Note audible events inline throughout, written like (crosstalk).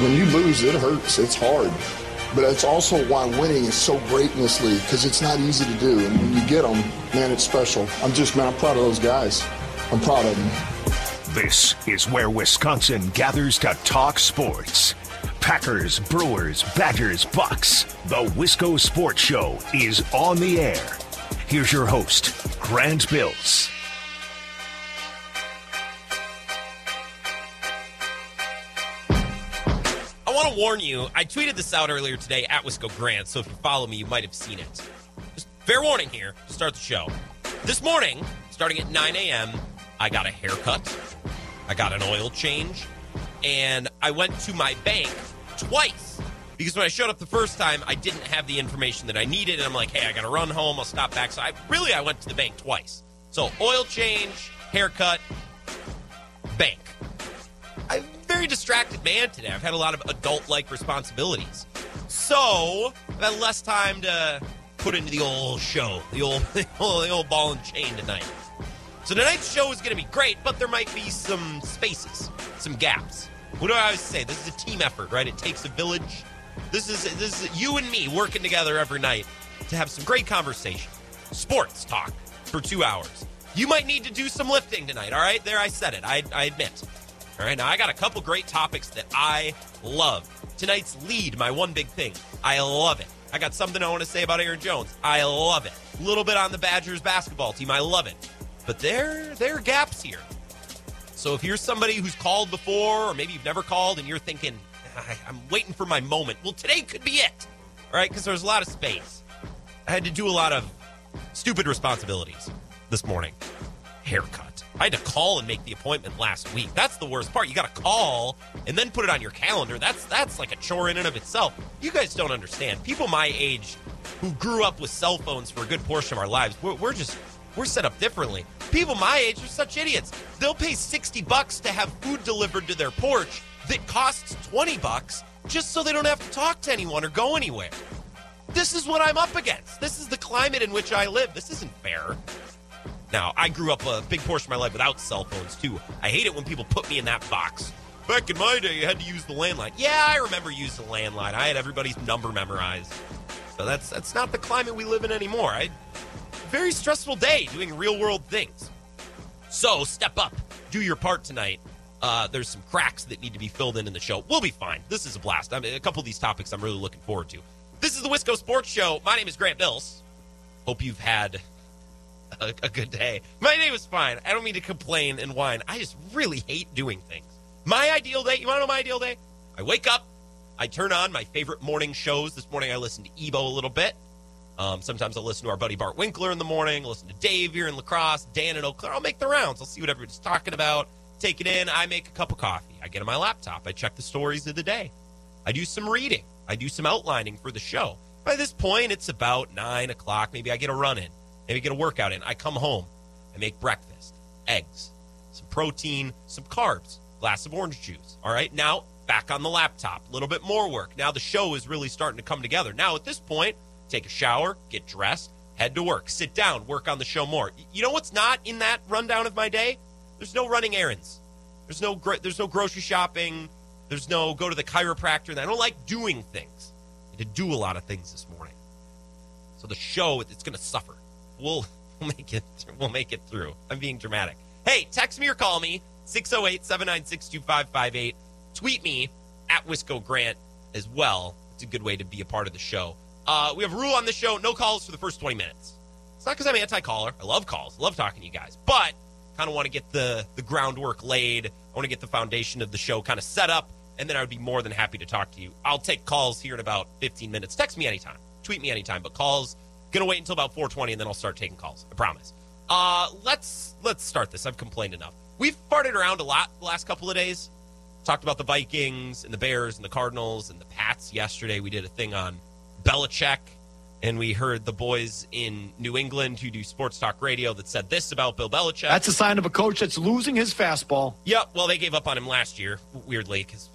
when you lose, it hurts. It's hard. But it's also why winning is so great in this league because it's not easy to do. And when you get them, man, it's special. I'm just, man, I'm proud of those guys. I'm proud of them. This is where Wisconsin gathers to talk sports. Packers, Brewers, Badgers, Bucks. The Wisco Sports Show is on the air. Here's your host, Grant Bills. Warn you. I tweeted this out earlier today at Wisco Grant, so if you follow me, you might have seen it. Just fair warning here to start the show. This morning, starting at 9 a.m., I got a haircut, I got an oil change, and I went to my bank twice because when I showed up the first time, I didn't have the information that I needed, and I'm like, hey, I got to run home. I'll stop back. So I really I went to the bank twice. So oil change, haircut, bank. A very distracted man today. I've had a lot of adult like responsibilities. So I've had less time to put into the old show, the old, (laughs) the old, the old ball and chain tonight. So tonight's show is going to be great, but there might be some spaces, some gaps. What do I always say? This is a team effort, right? It takes a village. This is this is you and me working together every night to have some great conversation, sports talk for two hours. You might need to do some lifting tonight. All right, there I said it. I, I admit. All right, now I got a couple great topics that I love. Tonight's lead, my one big thing. I love it. I got something I want to say about Aaron Jones. I love it. A little bit on the Badgers basketball team. I love it. But there, there are gaps here. So if you're somebody who's called before, or maybe you've never called and you're thinking, I'm waiting for my moment, well, today could be it. All right, because there's a lot of space. I had to do a lot of stupid responsibilities this morning. Haircut. I had to call and make the appointment last week. That's the worst part. You got to call and then put it on your calendar. That's that's like a chore in and of itself. You guys don't understand. People my age who grew up with cell phones for a good portion of our lives, we're, we're just we're set up differently. People my age are such idiots. They'll pay 60 bucks to have food delivered to their porch that costs 20 bucks just so they don't have to talk to anyone or go anywhere. This is what I'm up against. This is the climate in which I live. This isn't fair. Now, I grew up a big portion of my life without cell phones, too. I hate it when people put me in that box. Back in my day, you had to use the landline. Yeah, I remember using the landline. I had everybody's number memorized. So that's that's not the climate we live in anymore. I very stressful day doing real world things. So step up, do your part tonight. Uh, there's some cracks that need to be filled in in the show. We'll be fine. This is a blast. I mean, a couple of these topics I'm really looking forward to. This is the Wisco Sports Show. My name is Grant Bills. Hope you've had a, a good day. My day was fine. I don't mean to complain and whine. I just really hate doing things. My ideal day, you want to know my ideal day? I wake up, I turn on my favorite morning shows. This morning I listened to Ebo a little bit. Um, sometimes I'll listen to our buddy Bart Winkler in the morning, listen to Dave here in La Crosse, Dan in Eau Claire. I'll make the rounds. I'll see what everybody's talking about, take it in. I make a cup of coffee. I get on my laptop. I check the stories of the day. I do some reading. I do some outlining for the show. By this point, it's about nine o'clock. Maybe I get a run in, maybe get a workout in. I come home. I make breakfast, eggs, some protein, some carbs, glass of orange juice. All right. Now back on the laptop. A little bit more work. Now the show is really starting to come together. Now at this point, take a shower, get dressed, head to work, sit down, work on the show more. You know what's not in that rundown of my day? There's no running errands. There's no gro- there's no grocery shopping. There's no go to the chiropractor. I don't like doing things. I had to do a lot of things this morning. So the show it's going to suffer. We'll (laughs) we'll make it we'll make it through. I'm being dramatic. Hey, text me or call me 608-796-2558. Tweet me at Wisco Grant as well. It's a good way to be a part of the show. Uh, we have a rule on the show: no calls for the first 20 minutes. It's not because I'm anti-caller. I love calls. Love talking to you guys, but kind of want to get the the groundwork laid. I want to get the foundation of the show kind of set up, and then I would be more than happy to talk to you. I'll take calls here in about 15 minutes. Text me anytime, tweet me anytime, but calls gonna wait until about 4:20, and then I'll start taking calls. I promise. Uh, let's let's start this. I've complained enough. We've farted around a lot the last couple of days. Talked about the Vikings and the Bears and the Cardinals and the Pats yesterday. We did a thing on Belichick, and we heard the boys in New England who do sports talk radio that said this about Bill Belichick. That's a sign of a coach that's losing his fastball. Yep. Well, they gave up on him last year, weirdly, because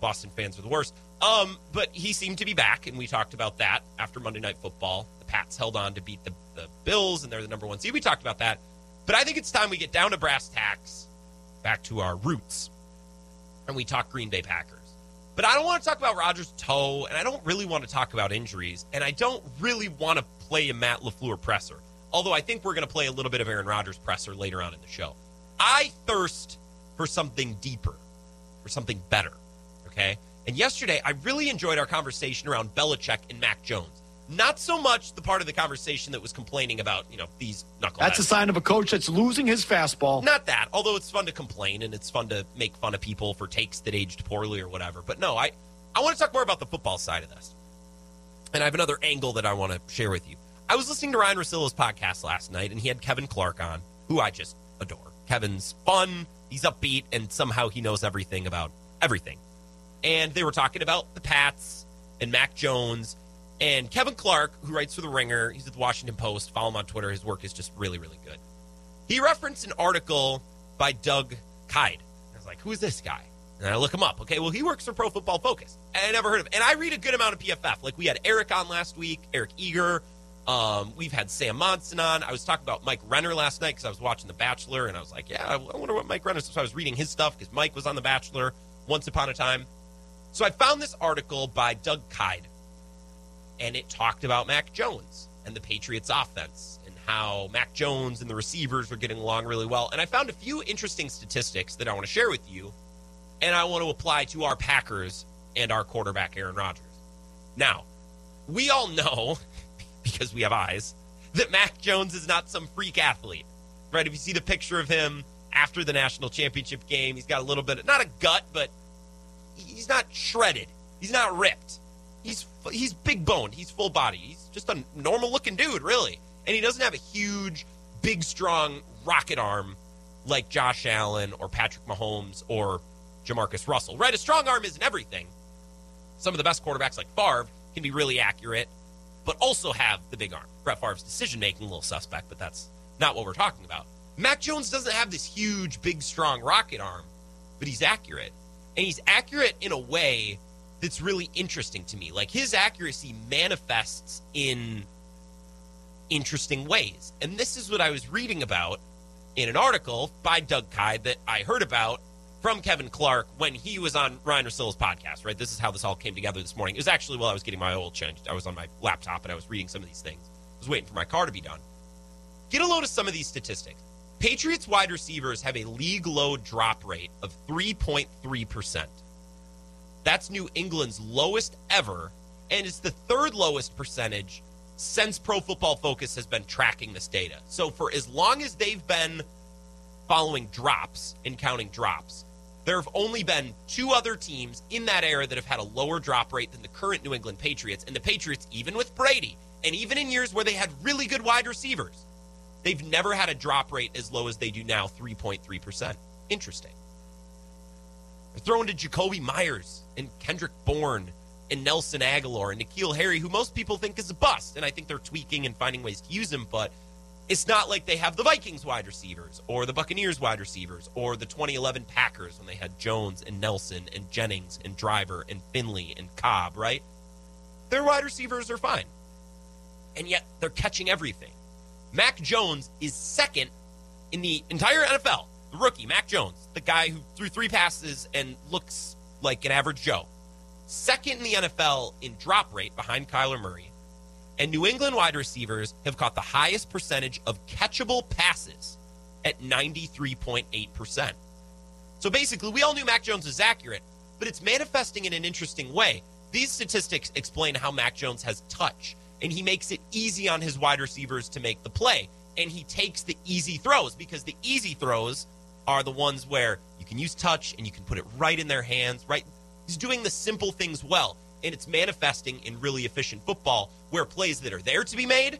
Boston fans were the worst. Um, but he seemed to be back, and we talked about that after Monday Night Football. Pats held on to beat the, the Bills, and they're the number one seed. We talked about that. But I think it's time we get down to brass tacks, back to our roots, and we talk Green Bay Packers. But I don't want to talk about Rodgers' toe, and I don't really want to talk about injuries, and I don't really want to play a Matt LaFleur presser. Although I think we're going to play a little bit of Aaron Rodgers presser later on in the show. I thirst for something deeper, for something better. Okay? And yesterday, I really enjoyed our conversation around Belichick and Mac Jones. Not so much the part of the conversation that was complaining about, you know, these knuckleheads. That's a sign of a coach that's losing his fastball. Not that, although it's fun to complain and it's fun to make fun of people for takes that aged poorly or whatever. But no, I, I want to talk more about the football side of this. And I have another angle that I want to share with you. I was listening to Ryan Russillo's podcast last night, and he had Kevin Clark on, who I just adore. Kevin's fun, he's upbeat, and somehow he knows everything about everything. And they were talking about the Pats and Mac Jones and Kevin Clark, who writes for The Ringer, he's at the Washington Post. Follow him on Twitter. His work is just really, really good. He referenced an article by Doug Kyed. I was like, who is this guy? And I look him up. Okay, well, he works for Pro Football Focus. I never heard of him. And I read a good amount of PFF. Like, we had Eric on last week, Eric Eager. Um, we've had Sam Monson on. I was talking about Mike Renner last night because I was watching The Bachelor. And I was like, yeah, I wonder what Mike Renner. So I was reading his stuff because Mike was on The Bachelor once upon a time. So I found this article by Doug Kyed and it talked about Mac Jones and the Patriots offense and how Mac Jones and the receivers were getting along really well. And I found a few interesting statistics that I want to share with you, and I want to apply to our Packers and our quarterback, Aaron Rodgers. Now, we all know, (laughs) because we have eyes, that Mac Jones is not some freak athlete, right? If you see the picture of him after the national championship game, he's got a little bit, of, not a gut, but he's not shredded. He's not ripped. He's he's big boned. He's full body. He's just a normal looking dude, really. And he doesn't have a huge, big, strong rocket arm like Josh Allen or Patrick Mahomes or Jamarcus Russell. Right? A strong arm isn't everything. Some of the best quarterbacks like Favre can be really accurate, but also have the big arm. Brett Favre's decision making a little suspect, but that's not what we're talking about. Mac Jones doesn't have this huge, big, strong rocket arm, but he's accurate. And he's accurate in a way that's really interesting to me. Like his accuracy manifests in interesting ways. And this is what I was reading about in an article by Doug Kyed that I heard about from Kevin Clark when he was on Ryan Russillo's podcast, right? This is how this all came together this morning. It was actually while I was getting my oil changed. I was on my laptop and I was reading some of these things. I was waiting for my car to be done. Get a load of some of these statistics. Patriots wide receivers have a league low drop rate of 3.3%. That's New England's lowest ever, and it's the third lowest percentage since Pro Football Focus has been tracking this data. So for as long as they've been following drops and counting drops, there have only been two other teams in that era that have had a lower drop rate than the current New England Patriots. And the Patriots, even with Brady, and even in years where they had really good wide receivers, they've never had a drop rate as low as they do now 3.3%. Interesting. Throwing to Jakobi Meyers and Kendrick Bourne and Nelson Agholor and N'Keal Harry, who most people think is a bust. And I think they're tweaking and finding ways to use him, but it's not like they have the Vikings wide receivers or the Buccaneers wide receivers or the 2011 Packers when they had Jones and Nelson and Jennings and Driver and Finley and Cobb, right? Their wide receivers are fine. And yet they're catching everything. Mac Jones is second in the entire NFL the rookie, Mac Jones, the guy who threw three passes and looks like an average Joe. Second in the NFL in drop rate behind Kyler Murray. And New England wide receivers have caught the highest percentage of catchable passes at 93.8%. So basically, we all knew Mac Jones is accurate, but it's manifesting in an interesting way. These statistics explain how Mac Jones has touch, and he makes it easy on his wide receivers to make the play. And he takes the easy throws because the easy throws are the ones where you can use touch and you can put it right in their hands, right? He's doing the simple things well, and it's manifesting in really efficient football where plays that are there to be made,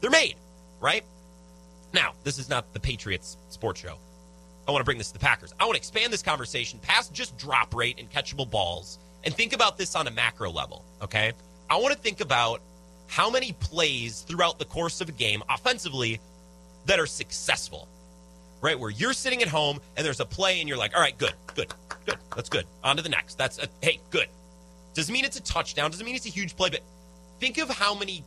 they're made, right? Now, this is not the Patriots sports show. I want to bring this to the Packers. I want to expand this conversation past just drop rate and catchable balls and think about this on a macro level, okay? I want to think about how many plays throughout the course of a game offensively that are successful right? Where you're sitting at home and there's a play and you're like, all right, good, good, good. That's good. On to the next. That's a, hey, good. Doesn't mean it's a touchdown. Doesn't mean it's a huge play, but think of how many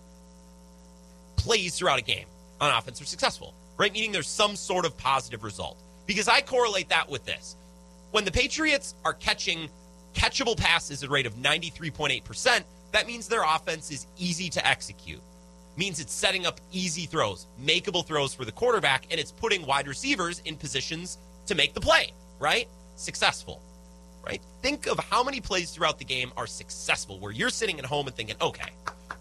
plays throughout a game on offense are successful, right? Meaning there's some sort of positive result. Because I correlate that with this. When the Patriots are catching catchable passes at a rate of 93.8%, that means their offense is easy to execute. Means it's setting up easy throws, makeable throws for the quarterback, and it's putting wide receivers in positions to make the play, right? Successful, right? Think of how many plays throughout the game are successful where you're sitting at home and thinking, okay.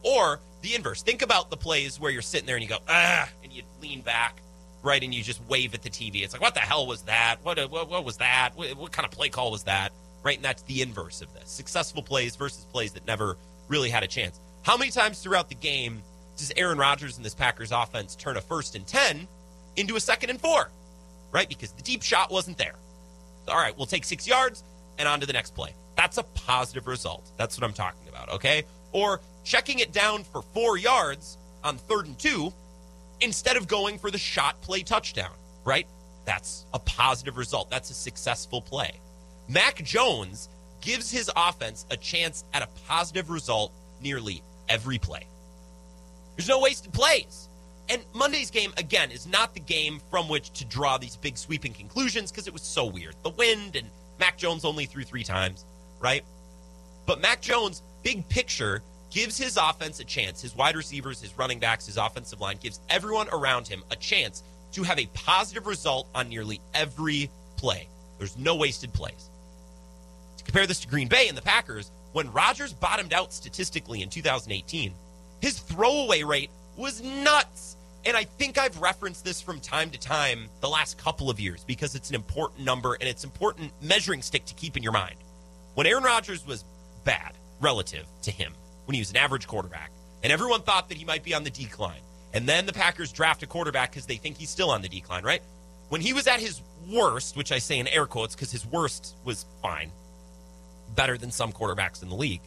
Or the inverse. Think about the plays where you're sitting there and you go, ah, and you lean back, right? And you just wave at the TV. It's like, what the hell was that? What, what, what was that? What, what kind of play call was that? Right? And that's the inverse of this successful plays versus plays that never really had a chance. How many times throughout the game does Aaron Rodgers and this Packers offense turn a first and 10 into a second and four? Right? Because the deep shot wasn't there. All right, we'll take six yards and on to the next play. That's a positive result. That's what I'm talking about, okay? Or checking it down for four yards on third and two instead of going for the shot play touchdown, right? That's a positive result. That's a successful play. Mac Jones gives his offense a chance at a positive result nearly every play. There's no wasted plays. And Monday's game, again, is not the game from which to draw these big sweeping conclusions because it was so weird. The wind and Mac Jones only threw three times, right? But Mac Jones, big picture, gives his offense a chance. His wide receivers, his running backs, his offensive line gives everyone around him a chance to have a positive result on nearly every play. There's no wasted plays. To compare this to Green Bay and the Packers, when Rodgers bottomed out statistically in 2018, his throwaway rate was nuts. And I think I've referenced this from time to time the last couple of years because it's an important number and it's important measuring stick to keep in your mind. When Aaron Rodgers was bad relative to him, when he was an average quarterback, and everyone thought that he might be on the decline, and then the Packers draft a quarterback because they think he's still on the decline, right? When he was at his worst, which I say in air quotes because his worst was fine, better than some quarterbacks in the league.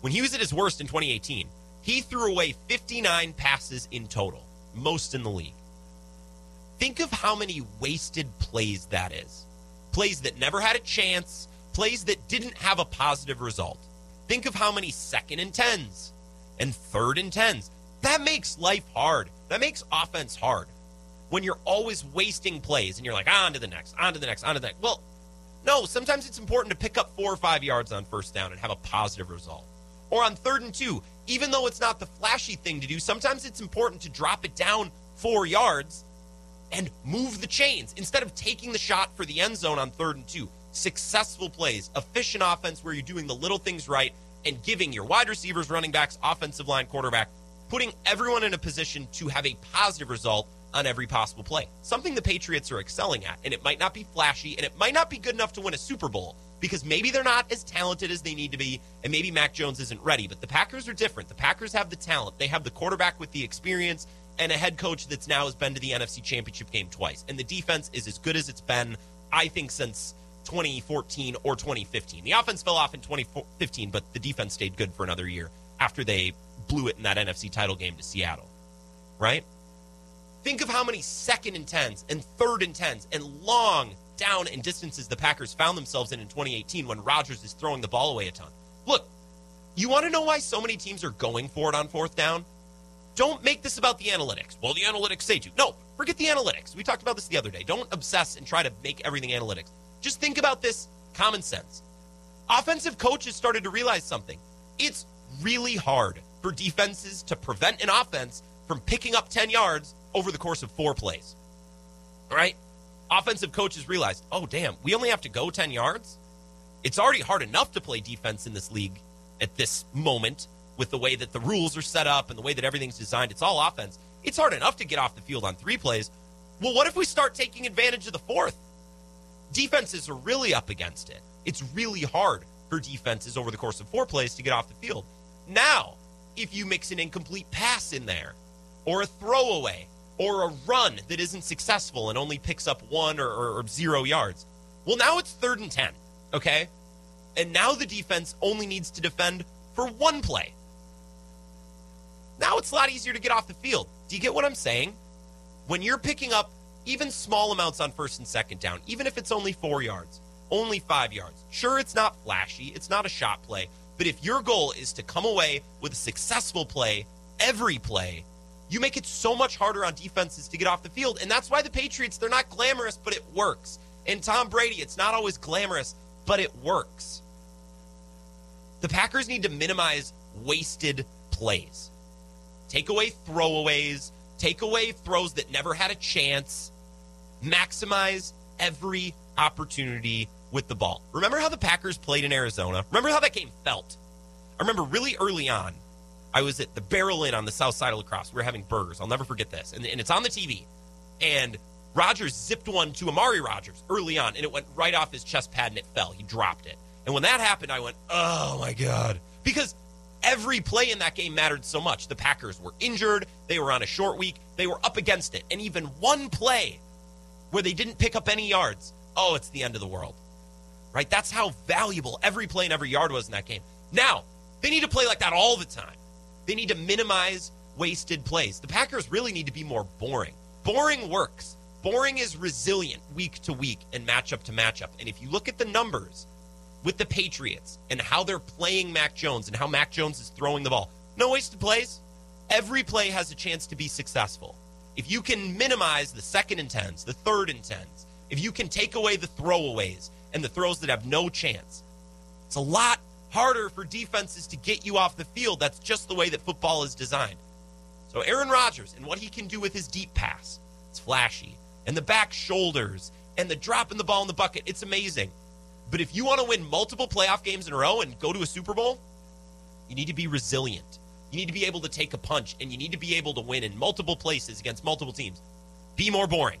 When he was at his worst in 2018, he threw away 59 passes in total, most in the league. Think of how many wasted plays that is. Plays that never had a chance, plays that didn't have a positive result. Think of how many second and tens and third and tens. That makes life hard. That makes offense hard. When you're always wasting plays and you're like, on to the next, on to the next, on to the next. Well, no, sometimes it's important to pick up four or five yards on first down and have a positive result. Or on third and two, even though it's not the flashy thing to do, sometimes it's important to drop it down four yards and move the chains instead of taking the shot for the end zone on third and two. Successful plays, efficient offense where you're doing the little things right and giving your wide receivers, running backs, offensive line, quarterback, putting everyone in a position to have a positive result on every possible play. Something the Patriots are excelling at. And it might not be flashy and it might not be good enough to win a Super Bowl because maybe they're not as talented as they need to be and maybe Mac Jones isn't ready. But the Packers are different. The Packers have the talent, they have the quarterback with the experience and a head coach that's now has been to the NFC Championship game twice. And the defense is as good as it's been, I think, since 2014 or 2015. The offense fell off in 2015, but the defense stayed good for another year after they blew it in that NFC title game to Seattle. Right? Think of how many second and tens and third and tens and long down and distances the Packers found themselves in in 2018 when Rodgers is throwing the ball away a ton. Look, you want to know why so many teams are going for it on fourth down? Don't make this about the analytics. Well, the analytics say to. No, forget the analytics. We talked about this the other day. Don't obsess and try to make everything analytics. Just think about this common sense. Offensive coaches started to realize something. It's really hard for defenses to prevent an offense from picking up 10 yards over the course of four plays. All right? Offensive coaches realized, oh, damn, we only have to go 10 yards? It's already hard enough to play defense in this league at this moment with the way that the rules are set up and the way that everything's designed. It's all offense. It's hard enough to get off the field on three plays. Well, what if we start taking advantage of the fourth? Defenses are really up against it. It's really hard for defenses over the course of four plays to get off the field. Now, if you mix an incomplete pass in there or a throwaway or a run that isn't successful and only picks up one or, or, or zero yards. Well, now it's third and 10, okay? And now the defense only needs to defend for one play. Now it's a lot easier to get off the field. Do you get what I'm saying? When you're picking up even small amounts on first and second down, even if it's only four yards, only five yards, sure, it's not flashy, it's not a shot play, but if your goal is to come away with a successful play every play, you make it so much harder on defenses to get off the field. And that's why the Patriots, they're not glamorous, but it works. And Tom Brady, it's not always glamorous, but it works. The Packers need to minimize wasted plays. Take away throwaways, take away throws that never had a chance, maximize every opportunity with the ball. Remember how the Packers played in Arizona? Remember how that game felt? I remember really early on, I was at the Barrel Inn on the south side of La Crosse. We were having burgers. I'll never forget this. And, and it's on the TV. And Rodgers zipped one to Amari Rodgers early on, and it went right off his chest pad and it fell. He dropped it. And when that happened, I went, oh my God. Because every play in that game mattered so much. The Packers were injured, they were on a short week, they were up against it. And even one play where they didn't pick up any yards, oh, it's the end of the world. Right? That's how valuable every play and every yard was in that game. Now, they need to play like that all the time. They need to minimize wasted plays. The Packers really need to be more boring. Boring works. Boring is resilient week to week and matchup to matchup. And if you look at the numbers with the Patriots and how they're playing Mac Jones and how Mac Jones is throwing the ball, no wasted plays. Every play has a chance to be successful. If you can minimize the second and tens, the third and tens, if you can take away the throwaways and the throws that have no chance, it's a lot harder for defenses to get you off the field. That's just the way that football is designed. So Aaron Rodgers and what he can do with his deep pass, it's flashy. And the back shoulders and the dropping the ball in the bucket, it's amazing. But if you want to win multiple playoff games in a row and go to a Super Bowl, you need to be resilient. You need to be able to take a punch and you need to be able to win in multiple places against multiple teams. Be more boring.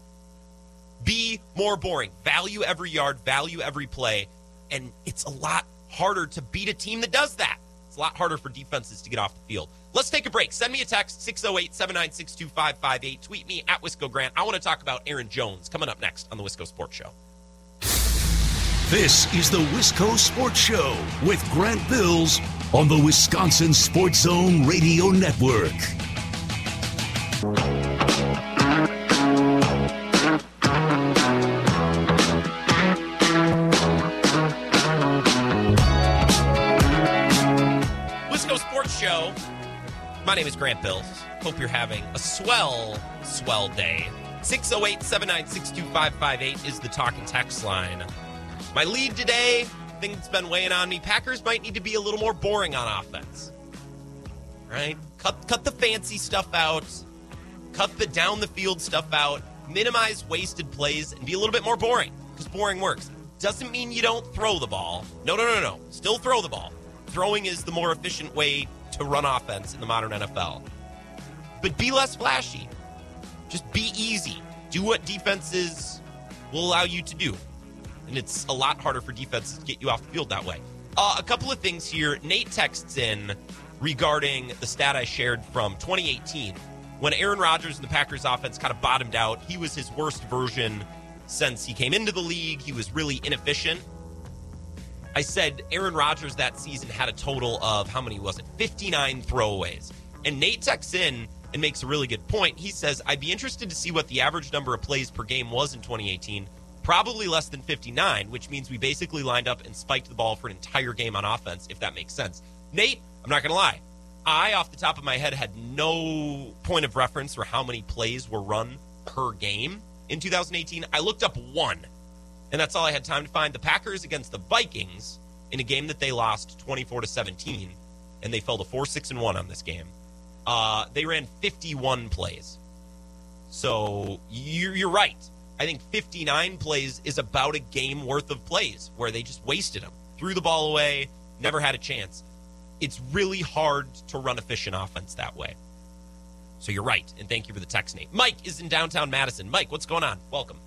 Be more boring. Value every yard, value every play. And it's a lot harder to beat a team that does that. It's a lot harder for defenses to get off the field. Let's take a break. Send me a text 608 796 2558. Tweet me at Wisco Grant. I want to talk about Aaron Jones coming up next on the Wisco Sports Show. This is the Wisco Sports Show with Grant Bills on the Wisconsin Sports Zone Radio Network. Show. My name is Grant Bills. Hope you're having a swell, swell day. 608 796 2558 is the talk and text line. My lead today, thing that's been weighing on me, Packers might need to be a little more boring on offense. Right? Cut cut the fancy stuff out. Cut the down the field stuff out. Minimize wasted plays and be a little bit more boring because boring works. Doesn't mean you don't throw the ball. No, no, no, no. Still throw the ball. Throwing is the more efficient way to run offense in the modern NFL. But be less flashy. Just be easy. Do what defenses will allow you to do and it's a lot harder for defenses to get you off the field that way. Uh, a couple of things here. Nate texts in regarding the stat I shared from 2018 when Aaron Rodgers and the Packers offense kind of bottomed out. He was his worst version since he came into the league. He was really inefficient. I said Aaron Rodgers that season had a total of how many was it? 59 throwaways. And Nate texts in and makes a really good point. He says, I'd be interested to see what the average number of plays per game was in 2018 probably less than 59, which means we basically lined up and spiked the ball for an entire game on offense, if that makes sense. Nate, I'm not going to lie. I, off the top of my head, had no point of reference for how many plays were run per game in 2018. I looked up one, and that's all I had time to find. The Packers against the Vikings in a game that they lost 24 to 17, and they fell to 4 6 and 1 on this game. Uh, they ran 51 plays. So you're, you're right. I think 59 plays is about a game worth of plays where they just wasted them, threw the ball away, never had a chance. It's really hard to run efficient offense that way. So you're right, and thank you for the text, Nate. Mike is in downtown Madison. Mike, what's going on? Welcome.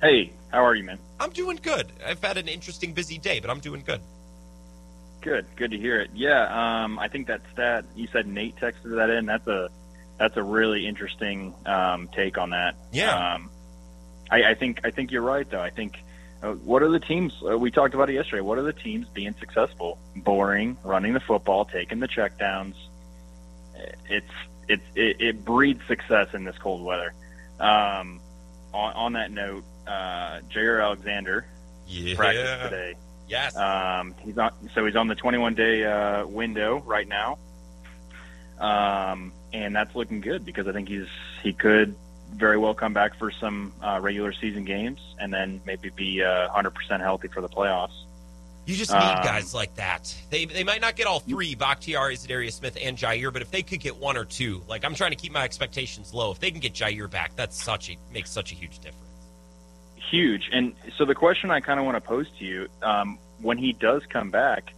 Hey, how are you, man? I'm doing good. I've had an interesting, busy day, but I'm doing good. Good, good to hear it. Yeah, um, I think that stat you said Nate texted that in. That's a that's a really interesting um, take on that. Yeah. Um, I, I think I think you're right though. I think uh, what are the teams? Uh, we talked about it yesterday. What are the teams being successful? Boring, running the football, taking the checkdowns. It's it's it, it breeds success in this cold weather. Um, on, on that note, uh, Jaire Alexander Yeah. practiced today. Yes. Um, he's on, so he's on the 21 day uh, window right now, um, and that's looking good because I think he's he could very well come back for some uh, regular season games and then maybe be uh, 100% healthy for the playoffs. You just need Um, guys like that. They they might not get all three, Bakhtiari, Za'Darius Smith, and Jaire, but if they could get one or two, like I'm trying to keep my expectations low. If they can get Jaire back, that's such a makes such a huge difference. Huge. And so the question I kind of want to pose to you, um, when he does come back,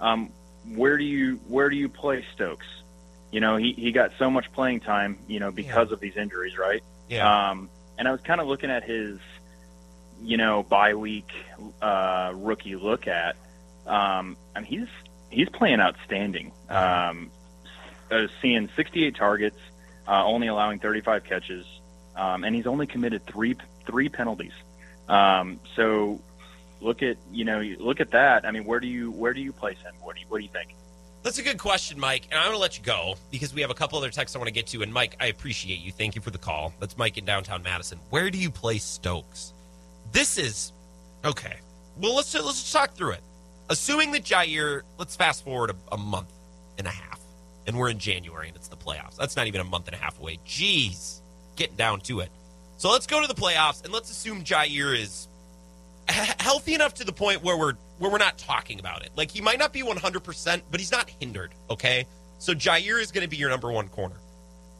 um, where do you where do you play Stokes? You know, he, he got so much playing time, you know, because of these injuries, right? Yeah. Um, and I was kind of looking at his, you know, bye week uh, rookie look at. Um, I mean, he's he's playing outstanding. Um, uh, seeing 68 targets, uh, only allowing 35 catches, um, and he's only committed three three penalties. Um, so look at you know look at that. I mean, where do you where do you place him? What do you what do you think? That's a good question, Mike. And I'm going to let you go because we have a couple other texts I want to get to. And Mike, I appreciate you. Thank you for the call. That's Mike in downtown Madison. Where do you place Stokes? This is okay. Well, let's let's talk through it. Assuming that Jaire, let's fast forward a, a month and a half, and we're in January and it's the playoffs. That's not even a month and a half away. Jeez, getting down to it. So let's go to the playoffs and let's assume Jaire is healthy enough to the point where we're where we're not talking about it. Like he might not be 100%, but he's not hindered, okay? So Jaire is going to be your number 1 corner.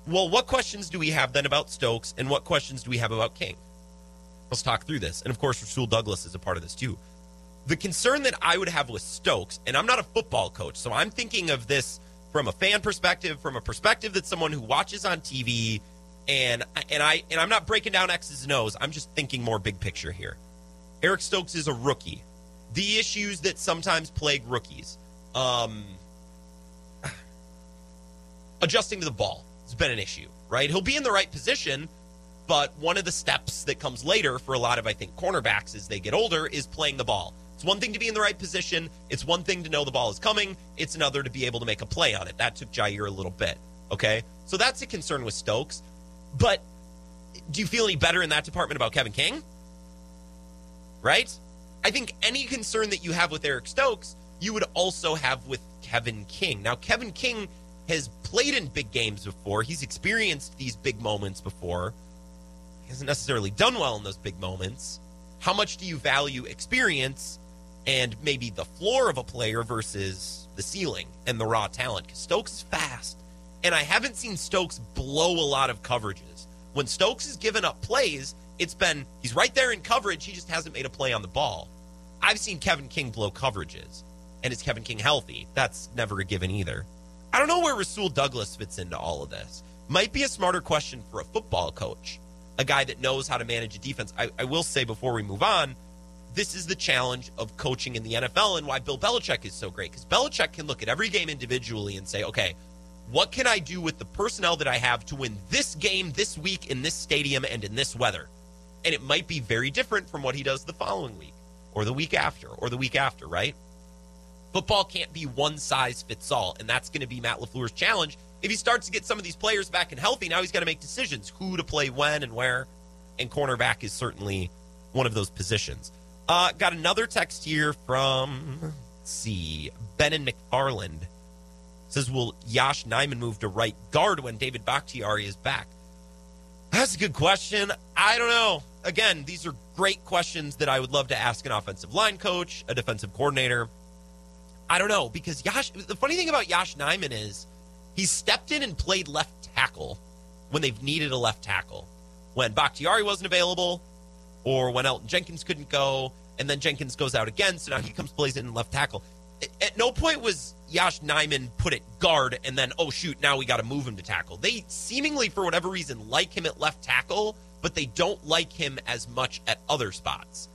Well, what questions do we have then about Stokes and what questions do we have about King? Let's talk through this. And of course, Rasul Douglas is a part of this too. The concern that I would have with Stokes, and I'm not a football coach, so I'm thinking of this from a fan perspective, from a perspective that someone who watches on TV, and and I and I'm not breaking down X's O's. I'm just thinking more big picture here. Eric Stokes is a rookie. The issues that sometimes plague rookies, um, (sighs) adjusting to the ball has been an issue, right? He'll be in the right position, but one of the steps that comes later for a lot of, I think, cornerbacks as they get older is playing the ball. It's one thing to be in the right position. It's one thing to know the ball is coming. It's another to be able to make a play on it. That took Jaire a little bit. Okay. So that's a concern with Stokes. But do you feel any better in that department about Kevin King? Right? I think any concern that you have with Eric Stokes, you would also have with Kevin King. Now, Kevin King has played in big games before, he's experienced these big moments before. He hasn't necessarily done well in those big moments. How much do you value experience and maybe the floor of a player versus the ceiling and the raw talent? Because Stokes is fast. And I haven't seen Stokes blow a lot of coverages. When Stokes has given up plays, it's been he's right there in coverage, he just hasn't made a play on the ball. I've seen Kevin King blow coverages. And is Kevin King healthy? That's never a given either. I don't know where Rasul Douglas fits into all of this. Might be a smarter question for a football coach, a guy that knows how to manage a defense. I, I will say before we move on, this is the challenge of coaching in the NFL and why Bill Belichick is so great. Because Belichick can look at every game individually and say, okay, what can I do with the personnel that I have to win this game this week in this stadium and in this weather? And it might be very different from what he does the following week or the week after or the week after, right? Football can't be one size fits all, and that's going to be Matt LaFleur's challenge. If he starts to get some of these players back and healthy, now he's got to make decisions who to play when and where, and cornerback is certainly one of those positions. Uh, got another text here from, let's see, Ben and McFarland. Says, will Yosh Nijman move to right guard when David Bakhtiari is back? That's a good question. I don't know. Again, these are great questions that I would love to ask an offensive line coach, a defensive coordinator. I don't know because Yosh. The funny thing about Yosh Nijman is he stepped in and played left tackle when they've needed a left tackle. When Bakhtiari wasn't available, or when Elgton Jenkins couldn't go, and then Jenkins goes out again, so now he comes plays in left tackle. At no point was Yosh Nijman put at guard and then oh shoot now we got to move him to tackle. They seemingly for whatever reason like him at left tackle, but they don't like him as much at other spots.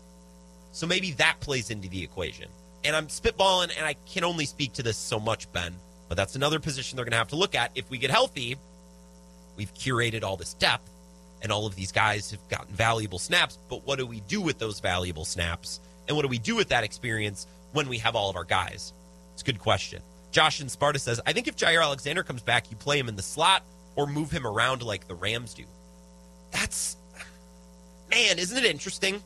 So maybe that plays into the equation. And I'm spitballing, and I can only speak to this so much, Ben. But that's another position they're going to have to look at. If we get healthy, we've curated all this depth, and all of these guys have gotten valuable snaps. But what do we do with those valuable snaps? And what do we do with that experience when we have all of our guys? It's a good question. Josh in Sparta says, I think if Jaire Alexander comes back, you play him in the slot or move him around like the Rams do. That's, man, isn't it interesting?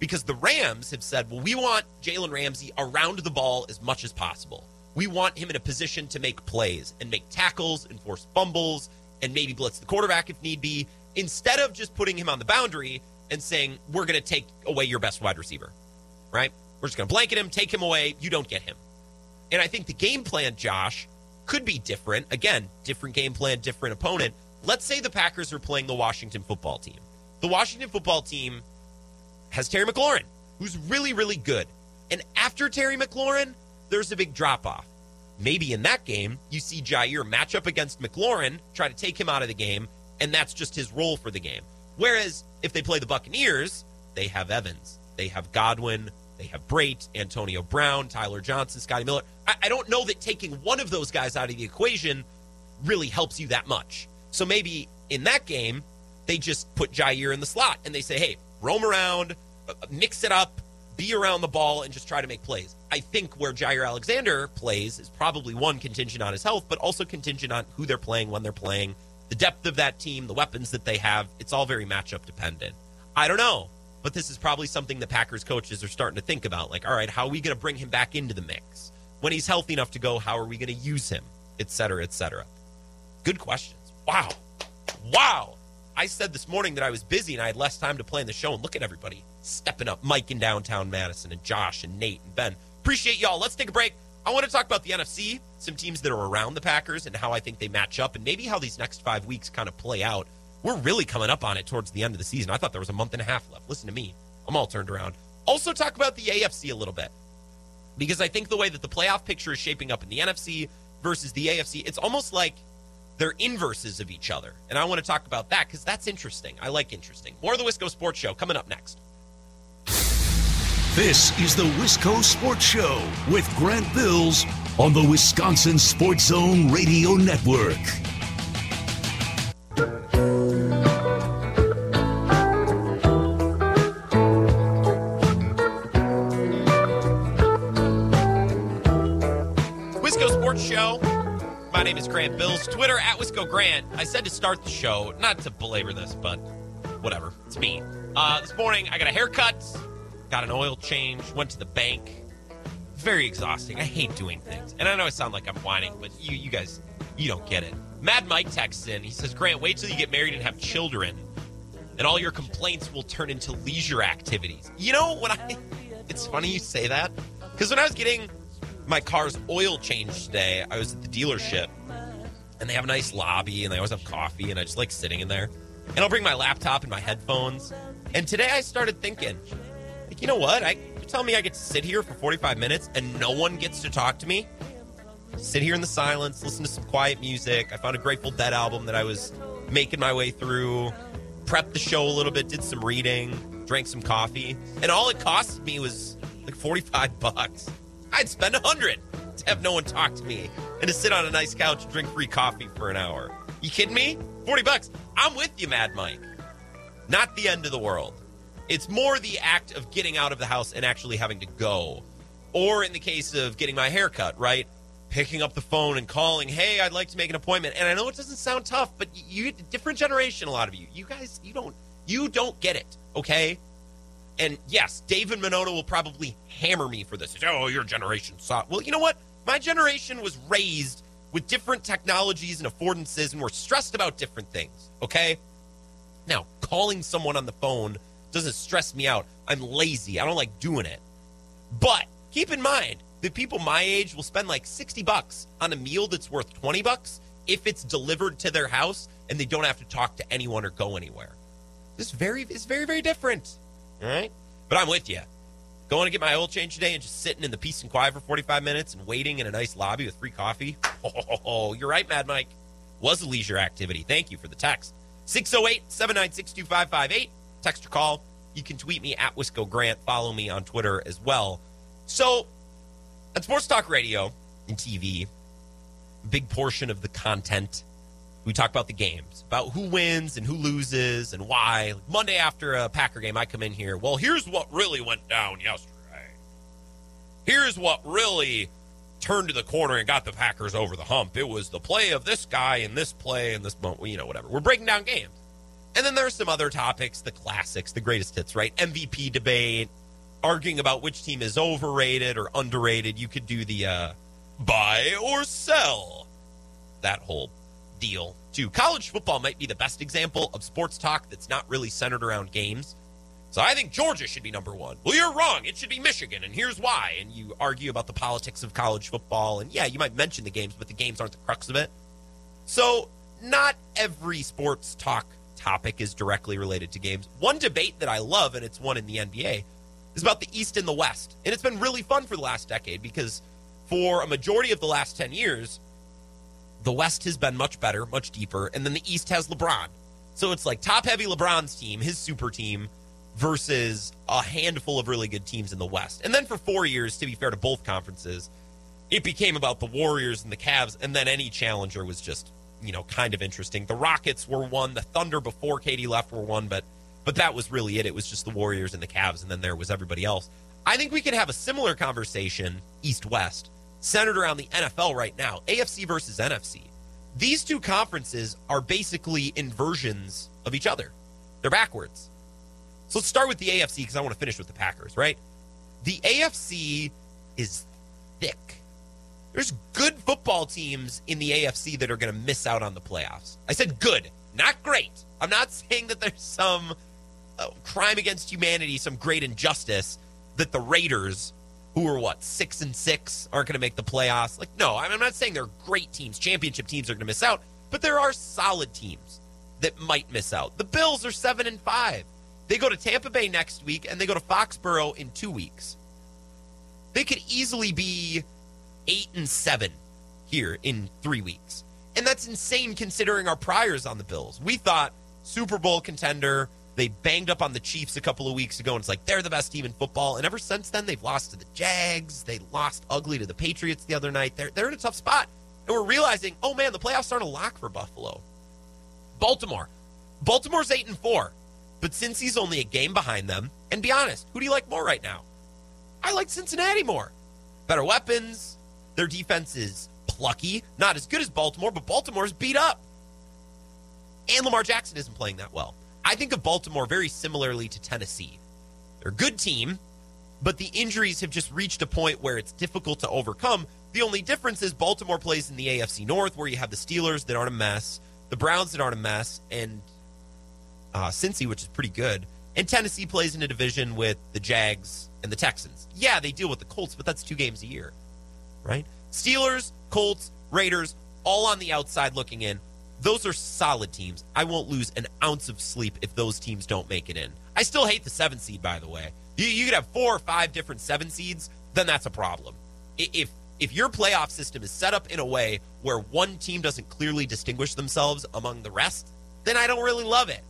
because the Rams have said, well, we want Jalen Ramsey around the ball as much as possible. We want him in a position to make plays and make tackles and force fumbles and maybe blitz the quarterback if need be, instead of just putting him on the boundary and saying, we're going to take away your best wide receiver, right? We're just going to blanket him, take him away. You don't get him. And I think the game plan, Josh, could be different. Again, different game plan, different opponent. Let's say the Packers are playing the Washington football team. The Washington football team has Terry McLaurin, who's really, really good. And after Terry McLaurin, there's a big drop off. Maybe in that game, you see Jaire match up against McLaurin, try to take him out of the game, and that's just his role for the game. Whereas if they play the Buccaneers, they have Evans, they have Godwin, they have Brate, Antonio Brown, Tyler Johnson, Scotty Miller. I, I don't know that taking one of those guys out of the equation really helps you that much. So maybe in that game, they just put Jaire in the slot and they say, hey, roam around, uh, mix it up, be around the ball, and just try to make plays. I think where Jaire Alexander plays is probably one contingent on his health, but also contingent on who they're playing, when they're playing, the depth of that team, the weapons that they have. It's all very matchup dependent. I don't know, but this is probably something the Packers coaches are starting to think about. Like, all right, how are we going to bring him back into the mix? When he's healthy enough to go, how are we going to use him, et cetera, et cetera? Good questions. Wow. Wow. I said this morning that I was busy and I had less time to play in the show. And look at everybody stepping up. Mike in downtown Madison and Josh and Nate and Ben. Appreciate y'all. Let's take a break. I want to talk about the NFC, some teams that are around the Packers and how I think they match up and maybe how these next five weeks kind of play out. We're really coming up on it towards the end of the season. I thought there was a month and a half left. Listen to me. I'm all turned around. Also, talk about the AFC a little bit because I think the way that the playoff picture is shaping up in the NFC versus the AFC, it's almost like they're inverses of each other. And I want to talk about that because that's interesting. I like interesting. More of the Wisco Sports Show coming up next. This is the Wisco Sports Show with Grant Bills on the Wisconsin Sports Zone Radio Network. My name is Grant Bills. Twitter at Wisco Grant. I said to start the show, not to belabor this, but whatever. It's me. Uh, this morning, I got a haircut, got an oil change, went to the bank. Very exhausting. I hate doing things. And I know I sound like I'm whining, but you, you guys, you don't get it. Mad Mike texts in. He says, Grant, wait till you get married and have children, and all your complaints will turn into leisure activities. You know, when I. (laughs) It's funny you say that. Because when I was getting my car's oil change today, I was at the dealership, and they have a nice lobby, and they always have coffee, and I just like sitting in there. And I'll bring my laptop and my headphones. And today I started thinking, like, you know what? I you tell me I get to sit here for 45 minutes and no one gets to talk to me. Sit here in the silence, listen to some quiet music. I found a Grateful Dead album that I was making my way through, prepped the show a little bit, did some reading, drank some coffee, and all it cost me was like 45 (laughs) bucks. I'd spend a hundred to have no one talk to me and to sit on a nice couch and drink free coffee for an hour. You kidding me? 40 bucks. I'm with you, Mad Mike. Not the end of the world. It's more the act of getting out of the house and actually having to go. Or in the case of getting my hair cut, right? Picking up the phone and calling, hey, I'd like to make an appointment. And I know it doesn't sound tough, but you different generation, a lot of you. You guys, you don't you don't get it, okay? And yes, David Minota will probably hammer me for this. Oh, your generation saw. Well, you know what? My generation was raised with different technologies and affordances, and we're stressed about different things. Okay. Now, calling someone on the phone doesn't stress me out. I'm lazy. I don't like doing it. But keep in mind that people my age will spend like 60 bucks on a meal that's worth 20 bucks if it's delivered to their house and they don't have to talk to anyone or go anywhere. This very is very very different. All right? But I'm with you. Going to get my oil change today and just sitting in the peace and quiet for 45 minutes and waiting in a nice lobby with free coffee. (laughs) Oh, you're right, Mad Mike. Was a leisure activity. Thank you for the text. 608 796 2558. Text or call. You can tweet me at Wisco Grant. Follow me on Twitter as well. So, at Sports Talk Radio and TV, big portion of the content we talk about the games, about who wins and who loses and why. Monday after a Packer game, I come in here. Well, here's what really went down yesterday. Here's what really turned to the corner and got the Packers over the hump. It was the play of this guy and this play and this, you know, whatever. We're breaking down games. And then there's some other topics, the classics, the greatest hits, right? MVP debate, arguing about which team is overrated or underrated. You could do the uh, buy or sell, that whole deal, to College football might be the best example of sports talk that's not really centered around games So I think Georgia should be number one. Well, you're wrong. It should be Michigan, and here's why. And you argue about the politics of college football. And yeah, you might mention the games, but the games aren't the crux of it. So not every sports talk topic is directly related to games. One debate that I love, and it's one in the NBA, is about the East and the West. And it's been really fun for the last decade because for a majority of the last 10 years, the West has been much better, much deeper, and then the East has LeBron. So it's like top heavy LeBron's team, his super team, versus a handful of really good teams in the West. And then for four years, to be fair to both conferences, it became about the Warriors and the Cavs, and then any challenger was just, you know, kind of interesting. The Rockets were one, the Thunder before KD left were one, but but that was really it. It was just the Warriors and the Cavs, and then there was everybody else. I think we could have a similar conversation, East West, centered around the NFL right now, AFC versus NFC. These two conferences are basically inversions of each other. They're backwards. So let's start with the AFC because I want to finish with the Packers, right? The AFC is thick. There's good football teams in the AFC that are going to miss out on the playoffs. I said good, not great. I'm not saying that there's some uh, crime against humanity, some great injustice that the Raiders, who are what six and six, aren't going to make the playoffs. Like, no, I'm not saying they're great teams. Championship teams are going to miss out, but there are solid teams that might miss out. The Bills are seven and five. They go to Tampa Bay next week, and they go to Foxborough in two weeks. They could easily be eight and seven here in three weeks. And that's insane considering our priors on the Bills. We thought Super Bowl contender. They banged up on the Chiefs a couple of weeks ago, and it's like they're the best team in football. And ever since then, they've lost to the Jags. They lost ugly to the Patriots the other night. They're, they're in a tough spot. And we're realizing, oh man, the playoffs aren't a lock for Buffalo. Baltimore. Baltimore's 8 and 4. But since he's only a game behind them, and be honest, who do you like more right now? I like Cincinnati more. Better weapons. Their defense is plucky. Not as good as Baltimore, but Baltimore's beat up. And Lamar Jackson isn't playing that well. I think of Baltimore very similarly to Tennessee. They're a good team, but the injuries have just reached a point where it's difficult to overcome. The only difference is Baltimore plays in the AFC North, where you have the Steelers that aren't a mess, the Browns that aren't a mess, and uh, Cincy, which is pretty good. And Tennessee plays in a division with the Jags and the Texans. Yeah, they deal with the Colts, but that's two games a year, right? Steelers, Colts, Raiders, all on the outside looking in. Those are solid teams. I won't lose an ounce of sleep if those teams don't make it in. I still hate the seven seed, by the way. You, you could have four or five different seven seeds, then that's a problem. If if your playoff system is set up in a way where one team doesn't clearly distinguish themselves among the rest, then I don't really love it.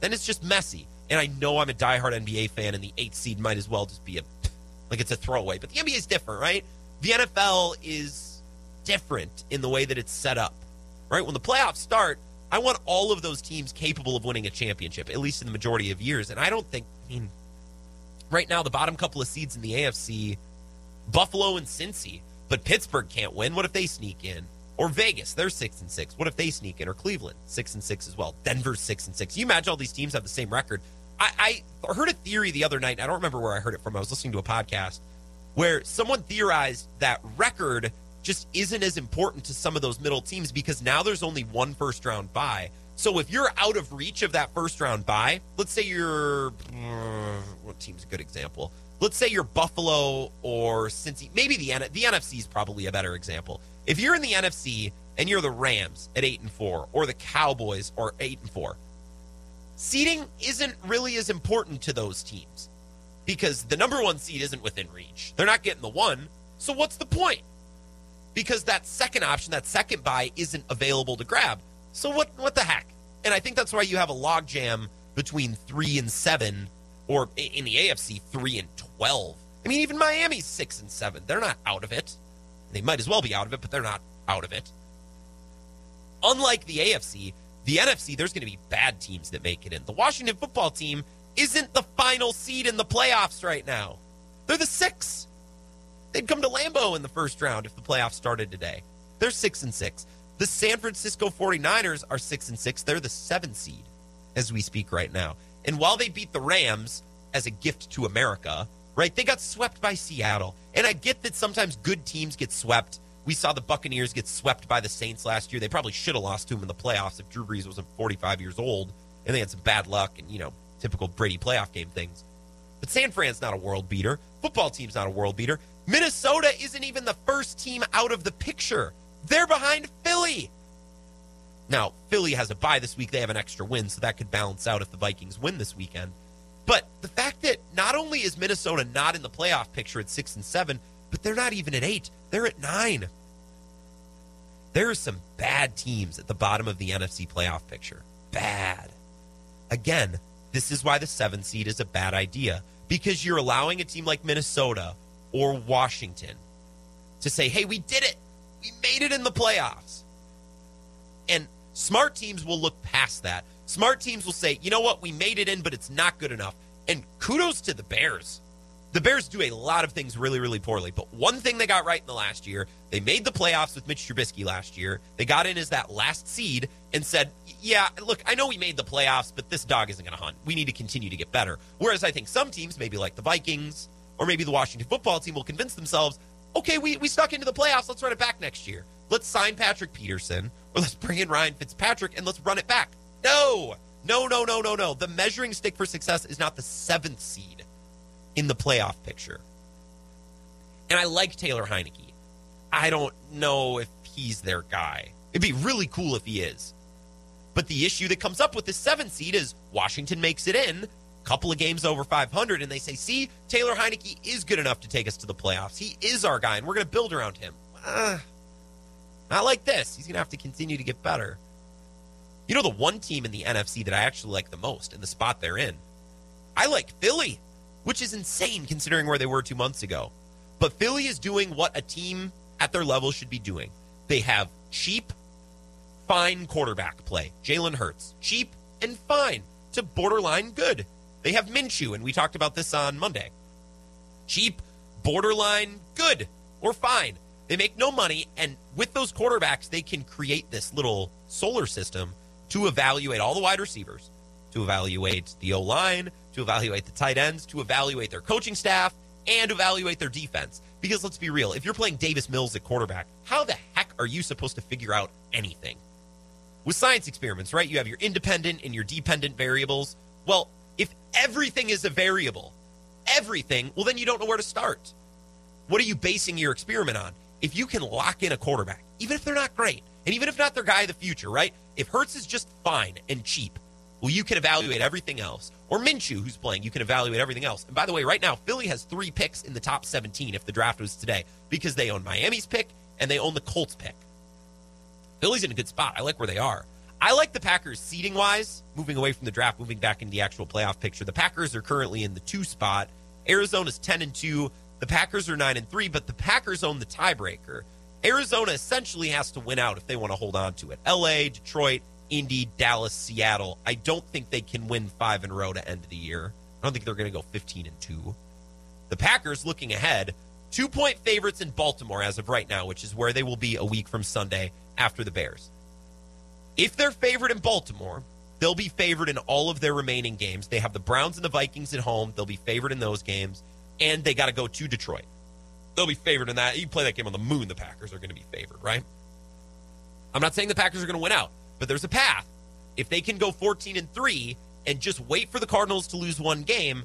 Then it's just messy. And I know I'm a diehard NBA fan, and the eight seed might as well just be a (laughs) like it's a throwaway. But the NBA is different, right? The NFL is different in the way that it's set up right? When the playoffs start, I want all of those teams capable of winning a championship, at least in the majority of years. And I don't think, I mean, right now, the bottom couple of seeds in the AFC, Buffalo and Cincy, but Pittsburgh can't win. What if they sneak in? Or Vegas, they're six and six. What if they sneak in? Or Cleveland, six and six as well. Denver's six and six. You imagine all these teams have the same record. I, I heard a theory the other night. I don't remember where I heard it from. I was listening to a podcast where someone theorized that record just isn't as important to some of those middle teams because now there's only one first round buy. So if you're out of reach of that first round buy, let's say you're uh, what team's a good example? Let's say you're Buffalo or Cincy. Maybe the the NFC is probably a better example. If you're in the NFC and you're the Rams at eight and four, or the Cowboys or eight and four, seeding isn't really as important to those teams because the number one seed isn't within reach. They're not getting the one. So what's the point? Because that second option, that second buy, isn't available to grab. So what? What the heck? And I think that's why you have a logjam between three and seven, or in the AFC, three and twelve. I mean, even Miami's six and seven. They're not out of it. They might as well be out of it, but they're not out of it. Unlike the AFC, the NFC, there's going to be bad teams that make it in. The Washington football team isn't the final seed in the playoffs right now. They're the six. They'd come to Lambeau in the first round if the playoffs started today. They're six and six. The San Francisco 49ers are six and six. They're the seven seed as we speak right now. And while they beat the Rams as a gift to America, right, they got swept by Seattle. And I get that sometimes good teams get swept. We saw the Buccaneers get swept by the Saints last year. They probably should have lost to them in the playoffs if Drew Brees wasn't 45 years old and they had some bad luck and, you know, typical Brady playoff game things. But San Fran's not a world beater. Football team's not a world beater. Minnesota isn't even the first team out of the picture. They're behind Philly. Now, Philly has a bye this week. They have an extra win, so that could balance out if the Vikings win this weekend. But the fact that not only is Minnesota not in the playoff picture at six and seven, but they're not even at eight. They're at nine. There are some bad teams at the bottom of the NFC playoff picture. Bad. Again, this is why the seven seed is a bad idea because you're allowing a team like Minnesota or Washington to say, hey, we did it. We made it in the playoffs. And smart teams will look past that. Smart teams will say, you know what, we made it in, but it's not good enough. And kudos to the Bears. The Bears do a lot of things really, really poorly. But one thing they got right in the last year, they made the playoffs with Mitch Trubisky last year. They got in as that last seed and said, yeah, look, I know we made the playoffs, but this dog isn't going to hunt. We need to continue to get better. Whereas I think some teams, maybe like the Vikings or maybe the Washington football team, will convince themselves, okay, we, we stuck into the playoffs. Let's run it back next year. Let's sign Patrick Peterson or let's bring in Ryan Fitzpatrick and let's run it back. No, no, no, no, no, no. The measuring stick for success is not the seventh seed in the playoff picture. And I like Taylor Heinicke. I don't know if he's their guy. It'd be really cool if he is. But the issue that comes up with the seventh seed is Washington makes it in, couple of games over 500, and they say, see, Taylor Heinicke is good enough to take us to the playoffs. He is our guy, and we're going to build around him. Uh, not like this. He's going to have to continue to get better. You know, the one team in the NFC that I actually like the most and the spot they're in? I like Philly, which is insane considering where they were two months ago. But Philly is doing what a team at their level should be doing. They have cheap, fine quarterback play. Jalen Hurts, cheap and fine to borderline good. They have Minshew, and we talked about this on Monday. Cheap, borderline good or fine. They make no money, and with those quarterbacks, they can create this little solar system to evaluate all the wide receivers, to evaluate the O line, to evaluate the tight ends, to evaluate their coaching staff, and evaluate their defense. Because let's be real, if you're playing Davis Mills at quarterback, how the heck are you supposed to figure out anything? With science experiments, right? You have your independent and your dependent variables. Well, if everything is a variable, everything, well, then you don't know where to start. What are you basing your experiment on? If you can lock in a quarterback, even if they're not great, and even if not their guy of the future, right? If Hurts is just fine and cheap, well, you can evaluate everything else. Or Minshew, who's playing, you can evaluate everything else. And by the way, right now, Philly has three picks in the top 17 if the draft was today because they own Miami's pick and they own the Colts pick. Philly's in a good spot. I like where they are. I like the Packers seating wise, moving away from the draft, moving back into the actual playoff picture. The Packers are currently in the two spot. Arizona's 10 and 2. The Packers are 9 and 3, but the Packers own the tiebreaker. Arizona essentially has to win out if they want to hold on to it. LA, Detroit, Indy, Dallas, Seattle. I don't think they can win five in a row to end of the year. I don't think they're going to go 15 and 2. The Packers looking ahead, two point favorites in Baltimore as of right now, which is where they will be a week from Sunday after the Bears. If they're favored in Baltimore, they'll be favored in all of their remaining games. They have the Browns and the Vikings at home. They'll be favored in those games, and they got to go to Detroit. They'll be favored in that. You play that game on the moon, the Packers are going to be favored, right? I'm not saying the Packers are going to win out, but there's a path. If they can go 14 and 3 and just wait for the Cardinals to lose one game,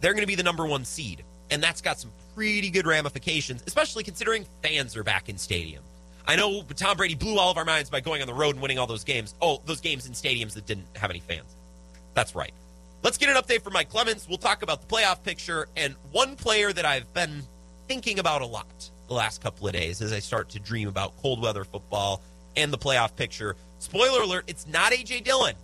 they're going to be the number one seed. And that's got some pretty good ramifications, especially considering fans are back in stadium. I know Tom Brady blew all of our minds by going on the road and winning all those games. Oh, those games in stadiums that didn't have any fans. That's right. Let's get an update from Mike Clemens. We'll talk about the playoff picture and one player that I've been thinking about a lot the last couple of days as I start to dream about cold weather football and the playoff picture. Spoiler alert, it's not A.J. Dillon,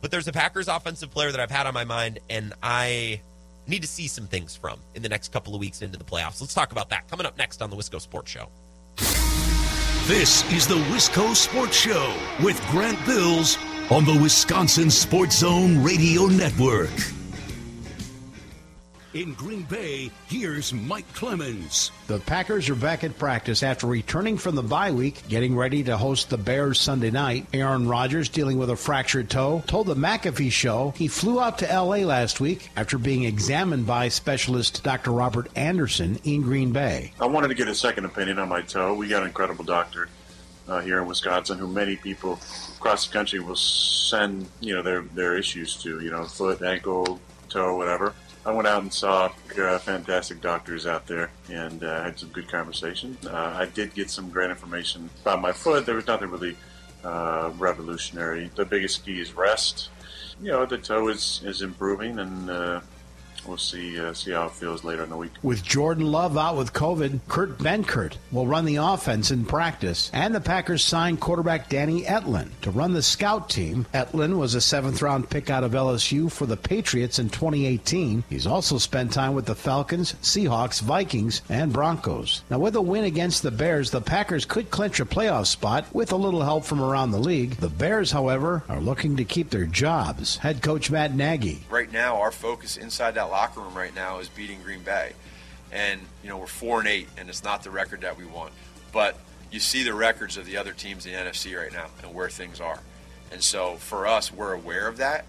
but there's a Packers offensive player that I've had on my mind and I need to see some things from in the next couple of weeks into the playoffs. Let's talk about that coming up next on the Wisco Sports Show. This is the Wisco Sports Show with Grant Bills on the Wisconsin Sports Zone Radio Network. In Green Bay, here's Mike Clemens. The Packers are back at practice after returning from the bye week, getting ready to host the Bears Sunday night. Aaron Rodgers, dealing with a fractured toe, told the McAfee show he flew out to L.A. last week after being examined by specialist Dr. Robert Anderson in Green Bay. I wanted to get a second opinion on my toe. We got an incredible doctor uh, here in Wisconsin, who many people across the country will send you know their their issues to, you know, foot, ankle, toe, whatever. I went out and saw uh, fantastic doctors out there and uh, had some good conversation. Uh, I did get some great information about my foot. There was nothing really uh, revolutionary. The biggest key is rest. You know, the toe is, is improving, and uh, we'll see uh, see how it feels later in the week. With Jordan Love out with COVID, Kurt Benkert will run the offense in practice, and the Packers signed quarterback Danny Etling to run the scout team. Etling was a seventh round pick out of LSU for the Patriots in 2018. He's also spent time with the Falcons, Seahawks, Vikings, and Broncos. Now, with a win against the Bears, the Packers could clinch a playoff spot with a little help from around the league. The Bears, however, are looking to keep their jobs. Head coach Matt Nagy. Right now, our focus inside that locker room right now is beating Green Bay, and you know we're four and eight, and it's not the record that we want. But you see the records of the other teams in the NFC right now and where things are, and so for us, we're aware of that.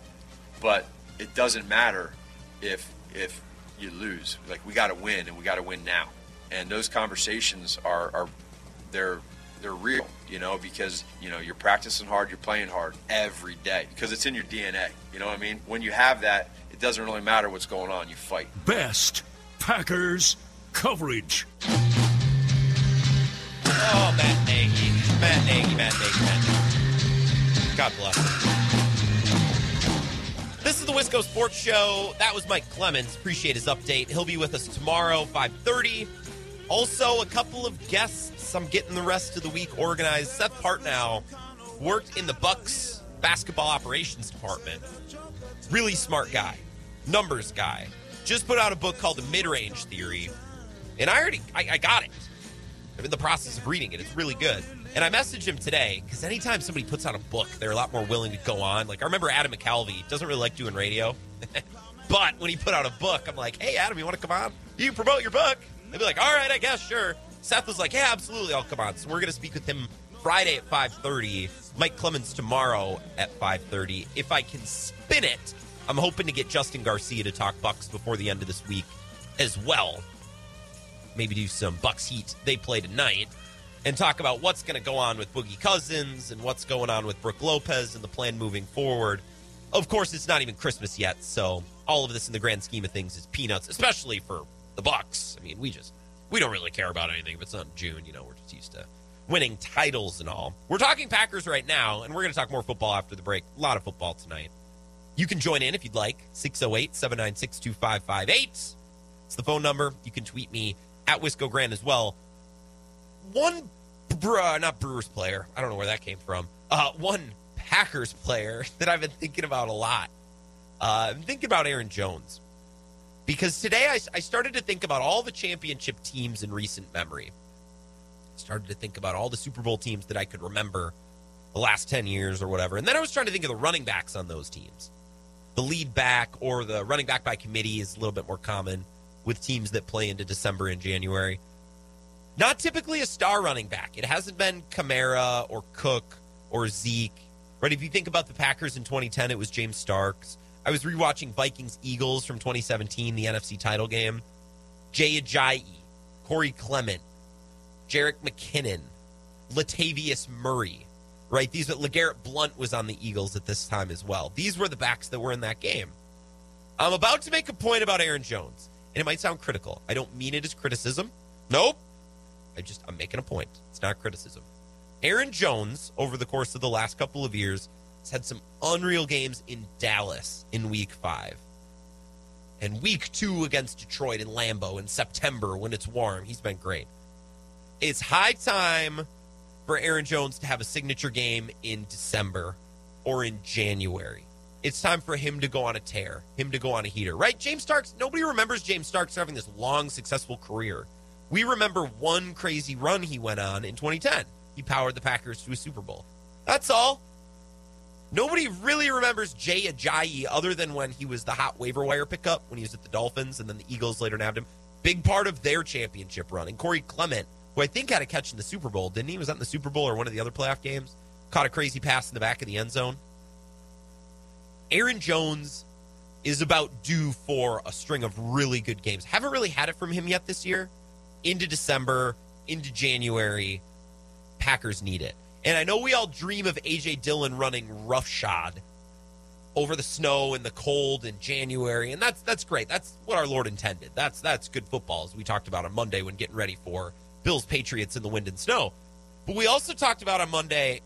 But it doesn't matter if if you lose. Like we got to win, and we got to win now. And those conversations are are they're they're real, you know, because you know you're practicing hard, you're playing hard every day because it's in your DNA. You know what I mean? When you have that, it doesn't really matter what's going on. You fight. Best Packers coverage. Oh, Matt Nagy. Matt Nagy, Matt Nagy, Matt Nagy. God bless him. This is the Wisco Sports Show. That was Mike Clemens. Appreciate his update. He'll be with us tomorrow, 5.30. Also, a couple of guests. I'm getting the rest of the week organized. Seth Partnow worked in the Bucks basketball operations department. Really smart guy. Numbers guy. Just put out a book called The Mid-Range Theory. And I already, I, I got it. I'm in the process of reading it. It's really good. And I messaged him today because anytime somebody puts out a book, they're a lot more willing to go on. Like I remember Adam McCalvy doesn't really like doing radio, (laughs) but when he put out a book, I'm like, "Hey, Adam, you want to come on? You promote your book?" They'd be like, "All right, I guess, sure." Seth was like, "Yeah, absolutely, I'll come on." So we're gonna speak with him Friday at 5:30. Mike Clemens tomorrow at 5:30. If I can spin it, I'm hoping to get Justin Garcia to talk Bucks before the end of this week as well maybe do some Bucks Heat they play tonight and talk about what's going to go on with Boogie Cousins and what's going on with Brooke Lopez and the plan moving forward. Of course, it's not even Christmas yet, so all of this in the grand scheme of things is peanuts, especially for the Bucks. I mean, we just we don't really care about anything if it's not June. You know, we're just used to winning titles and all. We're talking Packers right now, and we're going to talk more football after the break. A lot of football tonight. You can join in if you'd like. 608 796 2558. It's the phone number. You can tweet me at Wisco Grant as well. One, uh, not Brewers player, I don't know where that came from. Uh, one Packers player (laughs) that I've been thinking about a lot. Uh, I'm thinking about Aaron Jones because today I, I started to think about all the championship teams in recent memory. Started to think about all the Super Bowl teams that I could remember the last 10 years or whatever. And then I was trying to think of the running backs on those teams. The lead back or the running back by committee is a little bit more common with teams that play into December and January. Not typically a star running back. It hasn't been Kamara or Cook or Zeke. Right? If you think about the Packers in 2010, it was James Starks. I was rewatching Vikings Eagles from 2017, the NFC title game. Jay Ajayi, Corey Clement, Jerick McKinnon, Latavius Murray. Right? These LeGarrette Blunt was on the Eagles at this time as well. These were the backs that were in that game. I'm about to make a point about Aaron Jones and it might sound critical. I don't mean it as criticism. Nope. I just I'm making a point. It's not criticism. Aaron Jones over the course of the last couple of years has had some unreal games in Dallas in week 5. And week 2 against Detroit in Lambeau in September when it's warm. He's been great. It's high time for Aaron Jones to have a signature game in December or in January it's time for him to go on a tear, him to go on a heater, right? James Starks, nobody remembers James Starks having this long, successful career. We remember one crazy run he went on in 2010. He powered the Packers to a Super Bowl. That's all. Nobody really remembers Jay Ajayi other than when he was the hot waiver wire pickup when he was at the Dolphins and then the Eagles later nabbed him. Big part of their championship run. And Corey Clement, who I think had a catch in the Super Bowl, didn't he? Was that in the Super Bowl or one of the other playoff games? Caught a crazy pass in the back of the end zone. Aaron Jones is about due for a string of really good games. Haven't really had it from him yet this year. Into December, into January, Packers need it. And I know we all dream of AJ Dillon running roughshod over the snow and the cold in January, and that's that's great. That's what our Lord intended. That's that's good football, as we talked about on Monday when getting ready for Bills Patriots in the wind and snow. But we also talked about on Monday,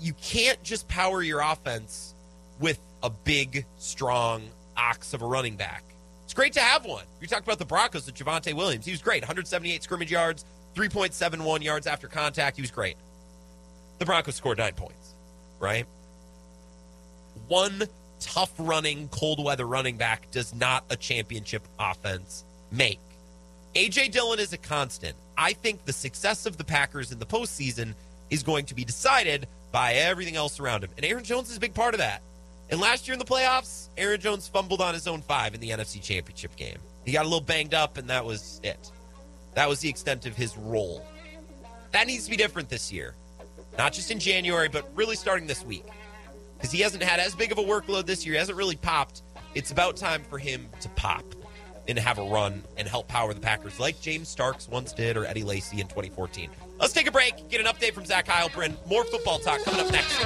you can't just power your offense with a big, strong ox of a running back. It's great to have one. You talked about the Broncos with Javonte Williams. He was great. 178 scrimmage yards, 3.71 yards after contact. He was great. The Broncos scored nine points, right? One tough running, cold weather running back does not a championship offense make. AJ Dillon is a constant. I think the success of the Packers in the postseason is going to be decided by everything else around him. And Aaron Jones is a big part of that. And last year in the playoffs, Aaron Jones fumbled on his own five in the NFC Championship game. He got a little banged up, and that was it. That was the extent of his role. That needs to be different this year. Not just in January, but really starting this week. Because he hasn't had as big of a workload this year. He hasn't really popped. It's about time for him to pop and have a run and help power the Packers like James Starks once did or Eddie Lacy in 2014. Let's take a break, get an update from Zach Heilprin. More football talk coming up next.